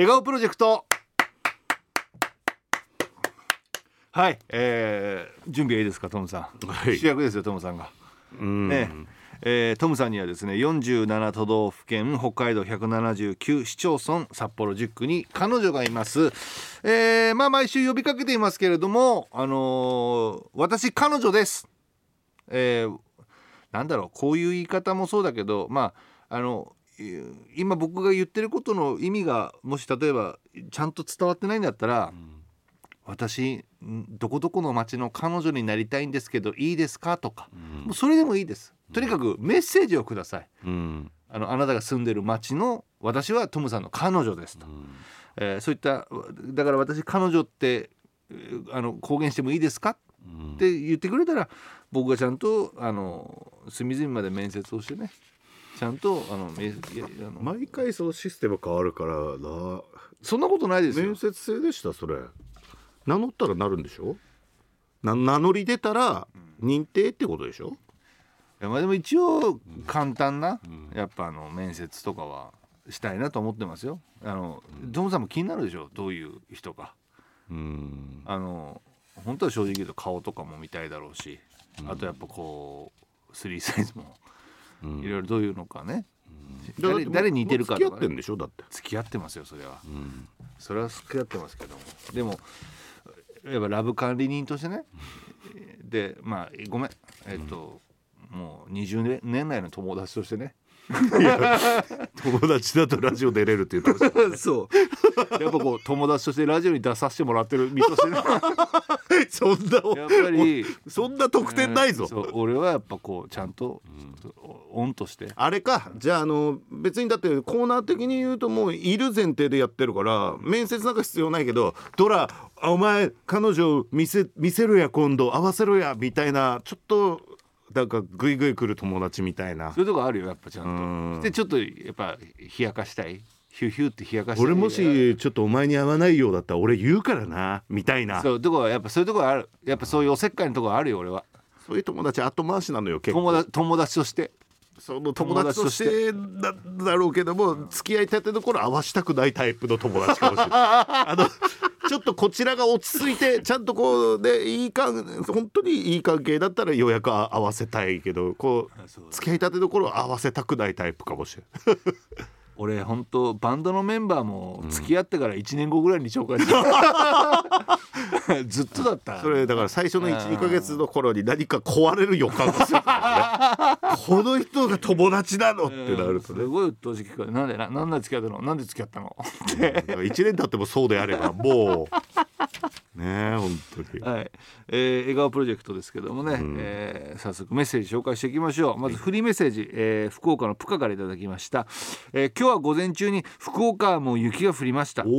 笑顔プロジェクト。はい、えー、準備はいいですかトムさん、はい。主役ですよトムさんが。うん。ね。えートムさんにはですね47都道府県北海道179市町村札幌10区に彼女がいます、えーまあ毎週呼びかけていますけれどもあのー私彼女です。えーなんだろうこういう言い方もそうだけどまああのい今僕が言ってることの意味がもし例えばちゃんと伝わってないんだったら、私ん。どこどこの町の彼女になりたいんですけどいいですか？とか、もうそれでもいいです。とにかくメッセージをください。うん。あのあなたが住んでる町の私はトムさんの彼女ですと、えーそういっただから私彼女ってえーあの公言してもいいですか？うん。って言ってくれたら僕がちゃんとあの隅々まで面接をしてねちゃんとあのめいやあの毎回そのシステム変わるからなそんなことないですよ。面接制でしたそれ。名乗ったらなるんでしょ？な名乗り出たら認定ってことでしょ？いやまあでも一応簡単な、やっぱあの面接とかはしたいなと思ってますよ。あのトムさんも気になるでしょ？どういう人か。うん。あの本当は正直言うと顔とかも見たいだろうし、あとやっぱこうスリーサイズもうんいろいろどういうのかね、だ誰誰に似てるかとかね。付き合ってんでしょ？だって。付き合ってますよそれは。うん。それは付き合ってますけども。でもやっぱラブ管理人としてね。でまあごめん。えっと、もう20年年来の友達としてね。友達だとラジオ出れるって言ってましたそう。やっぱこう友達としてラジオに出させてもらってる身としてね そんなやっぱりそんな特典ないぞ、そう俺はやっぱこうちゃんと、オンとして。あれか。じゃああの別にだってコーナー的に言うともういる前提でやってるから面接なんか必要ないけど「ドラお前彼女見せ見せろや今度。合わせろや」みたいなちょっとなんかグイグイ来る友達みたいな。そういうとこあるよやっぱちゃうん。んとでちょっとやっぱ冷やかしたいヒューヒューって冷やかしたい俺もしちょっとお前に合わないようだったら俺言うからなみたいな。そういうとこはやっぱそういうとこある。やっぱそういうおせっかいのとこあるよ俺は。そういう友達後回しなのよ結構。友達友達として。その友達としてだだろうけども付き合いたての頃合わしたくないタイプの友達かもしれない。あのちょっとこちらが落ち着いてちゃんとこうねいい関本当にいい関係だったらようやく合わせたいけどこう付き合いたての頃合わせたくないタイプかもしれない俺本当バンドのメンバーも付き合ってから1年後ぐらいに紹介した、ずっとだった。それだから最初の12か月の頃に何か壊れる予感がする。からねこの人が友達なのってなるとね。すごい鬱陶しい聞こえなんでななんで付き合ったの？なんで付き合ったの？って。だから1年経ってもそうであればもうねえ本当に。はい、えー、笑顔プロジェクトですけどもね、ん。えー早速メッセージ紹介していきましょう。まずフリーメッセージ、えー福岡のプカからいただきました、えー今日は午前中に福岡はもう雪が降りました。こ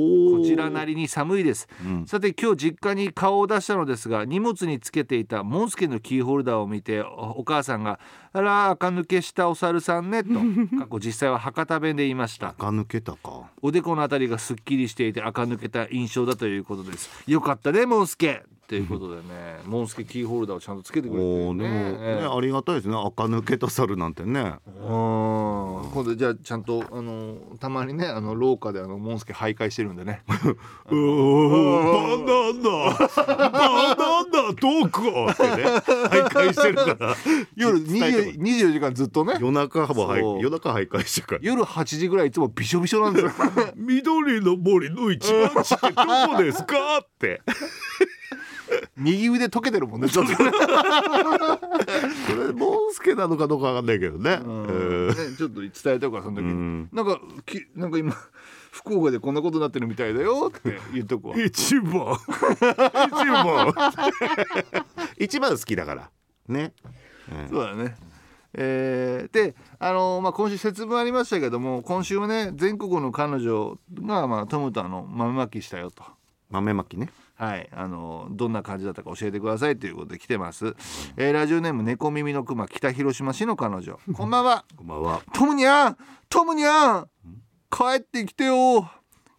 ちらなりに寒いです、うん。さて今日実家に顔を出したのですが荷物につけていたモンスケのキーホルダーを見ておお母さんが「あら垢抜けしたお猿さんね」と 過去実際は博多弁で言いました。垢抜けたか。おでこのあたりがすっきりしていて垢抜けた印象だということです。よかったねモンスケ。ということでねモンスケキーホルダーをちゃんとつけてくれておーでもね、ええ。ありがたいですね。垢抜けた猿なんてね。うん。今度じゃあちゃんとあのたまにねあの廊下であのモンスケ徘徊してるんでね。うおバナナバナナどこってね徘徊してるから夜伝えて20 24時間ずっとね。夜中もは夜中徘徊してるから。夜8時ぐらいいつもびしょびしょなんですよ。緑の森の一番地ってどこですかって。右腕溶けてるもんねちょっと。ね それモンスケなのかどうかわかんないけどね。うん。ねちょっと伝えたからその時に、うん。なんかきなんか今福岡でこんなことになってるみたいだよって言っとくわ。一番。一 番一番好きだから。ね、うん。そうだね。えーで、あのまあ、今週節分ありましたけども今週はね全国の彼女が、まあ、トムとあの豆まきしたよと。豆まきね。はい、あのどんな感じだったか教えてくださいということで来てます、えーラジオネーム猫耳のクマ北広島市の彼女。こんばんは。こんばんは。トムニャン！トムニャン帰ってきてよ。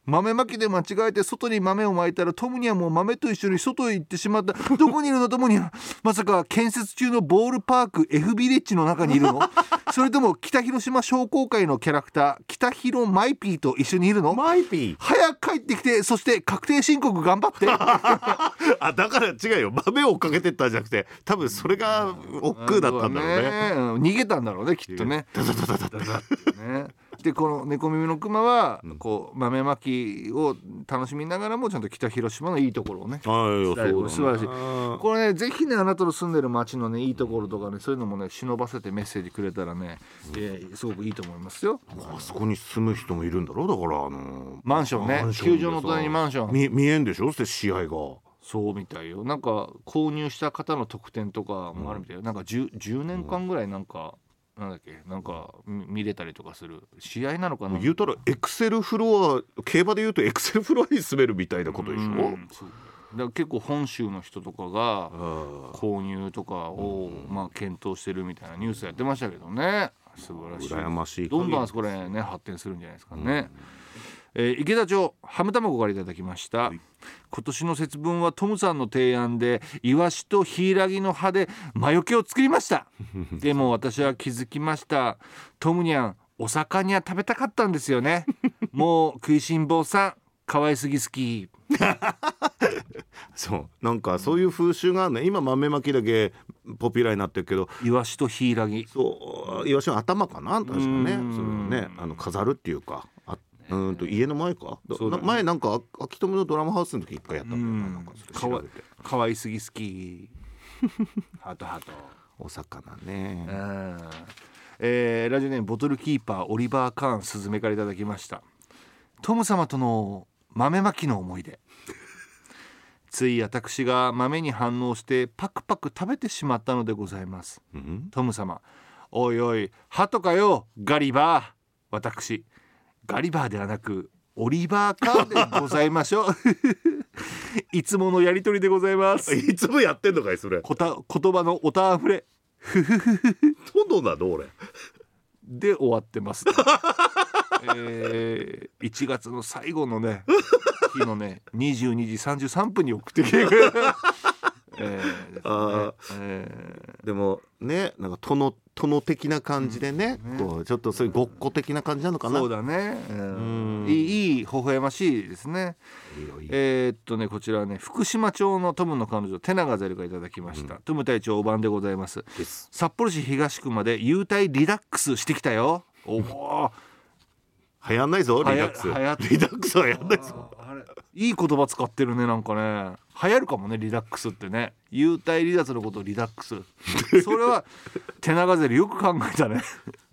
豆まきで間違えて外に豆をまいたらトムニャンも豆と一緒に外へ行ってしまった。どこにいるのトムニャン？まさか建設中のボールパーク F ビレッジの中にいるの？それとも北広島商工会のキャラクター北広マイピーと一緒にいるの？マイピー？早く帰ってきてそして確定申告頑張って。あだから違うよ。豆を追っかけてったんじゃなくて多分それが億劫だったんだろうね。うん逃げたんだろうねきっとね。ダダダダダダねでこの猫耳のクマはこう豆まきを楽しみながらもちゃんと北広島のいいところをね素晴らしい。これねぜひねあなたの住んでる町のねいいところとかねそういうのもね忍ばせてメッセージくれたらね、えーすごくいいと思いますよ。あそこに住む人もいるんだろうだからあのマンションね球場の隣にマンション。見見えんでしょ？って試合が。そうみたいよ。なんか購入した方の特典とかもあるみたいよ、なんか 10, 10年間ぐらいなんか、なんだっけ？なんかみ見れたりとかする？試合なのかな？言うたらエクセルフロア競馬で言うとエクセルフロアに住めるみたいなことでしょ、うんだから結構本州の人とかがあ購入とかを、まあ、検討してるみたいなニュースやってましたけどね。素晴らしい。羨ましいどんどんあそこでね発展するんじゃないですかね、えー池田町ハム卵からいただきました、今年の節分はトムさんの提案でイワシとヒイラギの葉で魔除けを作りました。でも私は気づきました。トムニャンお魚食べたかったんですよね。もう食いしん坊さん可愛すぎ好き。そう。なんかそういう風習があるね。今豆まきだけポピュラーになってるけど。イワシとヒイラギ。そう。イワシの頭かな？確かね。うん。それをね。あの飾るっていうか。あうーんと家の前か？ね。な前なんかあ秋富のドラマハウスの時一回やったんだようなん。なんかそれ調べて。可愛すぎ好き。ハトハト。お魚ね。うん。えーラジオネームボトルキーパーオリバー・カーンスズメからいただきました。トム様との豆まきの思い出。つい私が豆に反応してパクパク食べてしまったのでございます。うん？トム様おいおい鳩かよガリバー。私ガリバーではなくオリバーカーンでございましょう。いつものやりとりでございます。いつもやってんのかいそれ。こた言葉のおたあふれ。どなの俺。で終わってます、えー、1月の最後のね日のね22時33分に送ってきてくれるえーあえでもねなんか殿殿的な感じでね,、うん。ねこうちょっとそういうごっこ的な感じなのかな。ーそうだね、うん。うん。いい微笑ましいですね。えーっとねこちらはね福島町のトムの彼女テナガゼルがいただきました、トム隊長お番でございます。札幌市東区まで幽体リラックスしてきたよ。おお 流行んないぞリラックス。リラックスは流行んないぞいい言葉使ってるねなんかね。流行るかもねリラックスってね。幽体離脱のことをリラックス。それは手長ゼルよく考えたね。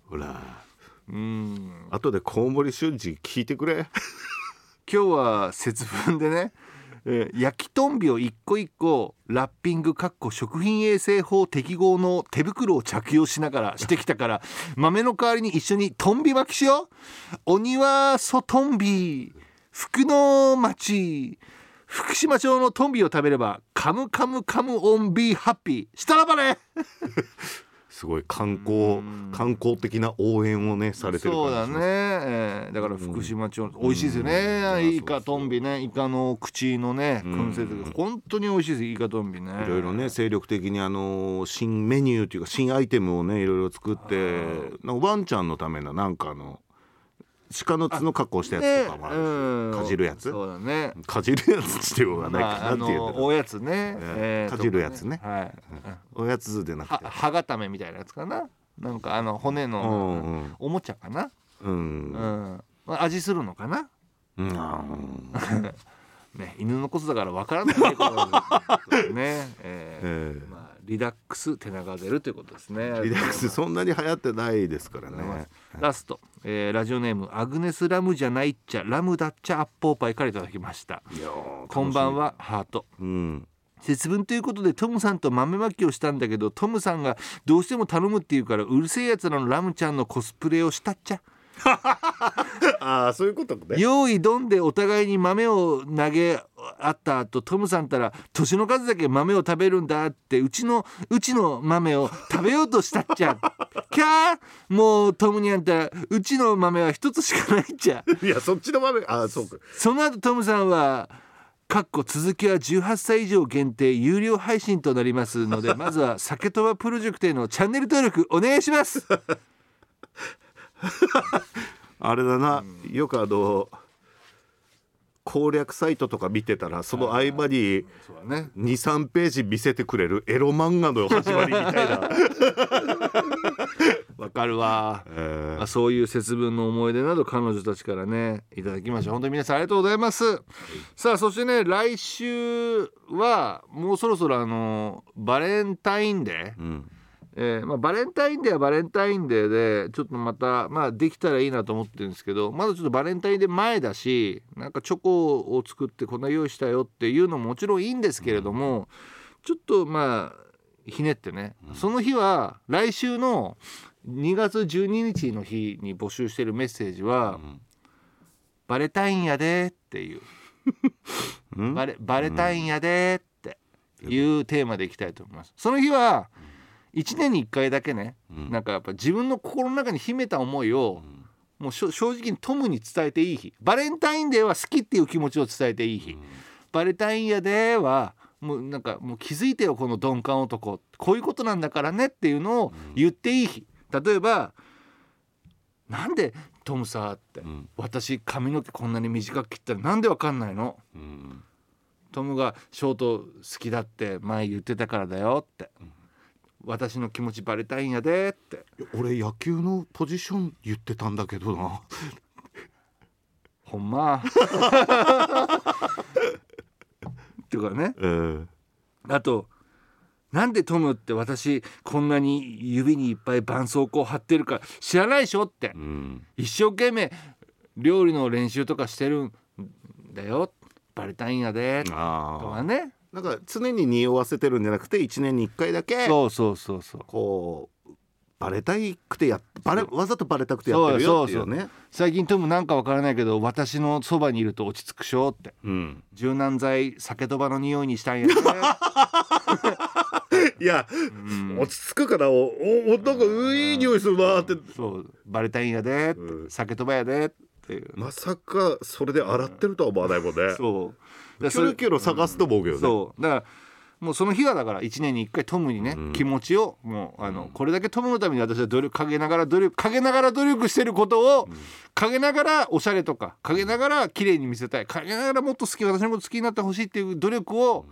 ほら。うん。後でコウモリ瞬時聞いてくれ。今日は節分でね、えー焼きとんびを一個一個ラッピングかっこ食品衛生法適合の手袋を着用しながらしてきたから 豆の代わりに一緒にとんび巻きしよう。鬼はそとんび福の町。福島町のトンビを食べればカムカムカムオンビーハッピーしたらばね。すごい観光観光的な応援をねされてるそうだね、えーだから福島町、美味しいですよね、うん。イカトンビね。イカの口のね燻製とか本当に美味しいですイカトンビね。いろいろね精力的にあの新メニューというか新アイテムをねいろいろ作ってワンちゃんのためのなんかあの鹿の角加工したやつとかもあるし、うん。かじるやつ。そうだね。かじるやつっていうのがないかまあ、あなっていう。のおやつね、えーかじるやつね。はい、おやつでなくはて歯固めみたいなやつかな。なんかあの骨うんのうん。おもちゃかな、うん。うん。まあ味するのかな。うん。ね犬のことだからわからない ねえー。え。まあ、リラックス手長ゼルということですね。ーリラックスそんなに流行ってないですからね。ラスト、えーラジオネームアグネスラムじゃないっちゃラムだっちゃアッポーパイからいただきました。こんばんはハート。うん。節分ということでトムさんと豆まきをしたんだけどトムさんがどうしても頼むって言うからうるせえやつらのラムちゃんのコスプレをしたっちゃ。ああそういうことね。用意どんでお互いに豆を投げ合った後トムさんたら年の数だけ豆を食べるんだってうちのうちの豆を食べようとしたっちゃ。キャー。もうトムにあんたらうちの豆は一つしかないっちゃいやそっちの豆ああそうか。その後トムさんはかっこ続きは18歳以上限定有料配信となりますので まずは酒とばプロジェクトへのチャンネル登録お願いします。あれだな、よくあの攻略サイトとか見てたらその合間にそうだね。23ページ見せてくれるエロ漫画の始まりみたいな、わかるわ。えまあそういう節分の思い出など彼女たちからねいただきました。本当に皆さんありがとうございます、さあそしてね来週はもうそろそろあのバレンタインデー、ーうんえーまあ、バレンタインデーはバレンタインデーでちょっとまた、まあ、できたらいいなと思ってるんですけどまだちょっとバレンタインデー前だしなんかチョコを作ってこんな用意したよっていうのももちろんいいんですけれども、ちょっとまあひねってね、その日は来週の2月12日の日に募集してるメッセージは「バレタインやで」っていう。うん？バレ「バレタインやで」っていうテーマでいきたいと思います。その日は1年に1回だけね、うん。なんかやっぱ自分の心の中に秘めた思いを、もうしょ正直にトムに伝えていい日。バレンタインデーは好きっていう気持ちを伝えていい日、バレンタインやではもうなんかもう気づいてよこの鈍感男。こういうことなんだからねっていうのを言っていい日。例えば「なんでトムさ」って、ん。私髪の毛こんなに短く切ったらなんでわかんないの?」うん。トムがショート好きだって前言ってたからだよって、私の気持ちバレたいんやでって。俺野球のポジション言ってたんだけどな。ほんま。っていうかね。えーあとなんでトムって私こんなに指にいっぱい絆創膏貼ってるか知らないでしょって。うん。一生懸命料理の練習とかしてるんだよ。バレたいんやで。とかねなんか常に匂わせてるんじゃなくて1年に1回だけそうそうそうそう。こうバレたいくてやバレわざとバレたくてやってるよっていうそうね最近トムなんかわからないけど私のそばにいると落ち着くしょって。うん。柔軟剤酒とばの匂いにしたんやね。いや、ん。落ち着くからおおなんかいい匂いするなって。そう。バレたいんやでうん。酒とばやでっていう、まさかそれで洗ってるとは思わないもんね。そう。だキョロキョロ探すと思うけどね、そう。だからもうその日はだから1年に1回トムにね、うん。気持ちをもうあのこれだけトムのために私は努力陰ながら努力陰ながら努力してることを、陰ながらおしゃれとか陰ながら綺麗に見せたい陰ながらもっと好き私のこと好きになってほしいっていう努力を、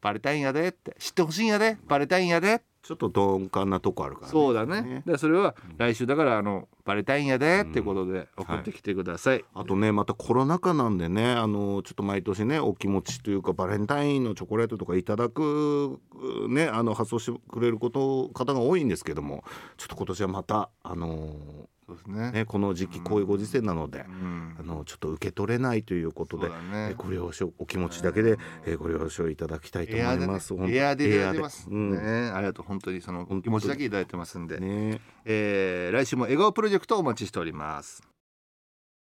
バレたいんやでって知ってほしいんやでバレたいんやでちょっと鈍感なとこあるから、ね、そうだね。でそれは来週だからあのバレたいんやでってことで送ってきてください、あとねまたコロナ禍なんでねあのちょっと毎年ねお気持ちというかバレンタインのチョコレートとかいただくねあの発送してくれること方が多いんですけどもちょっと今年はまたあのね。ねこの時期こういうご時世なので、うん。あのちょっと受け取れないということで、ね。えご了承お気持ちだけで、えご了承いただきたいと思います。エアーでいただいてます、エアーでね。ありがとう。本当にそのお気持ちだけいただいてますんで、うんね。えー来週も笑顔プロジェクトお待ちしております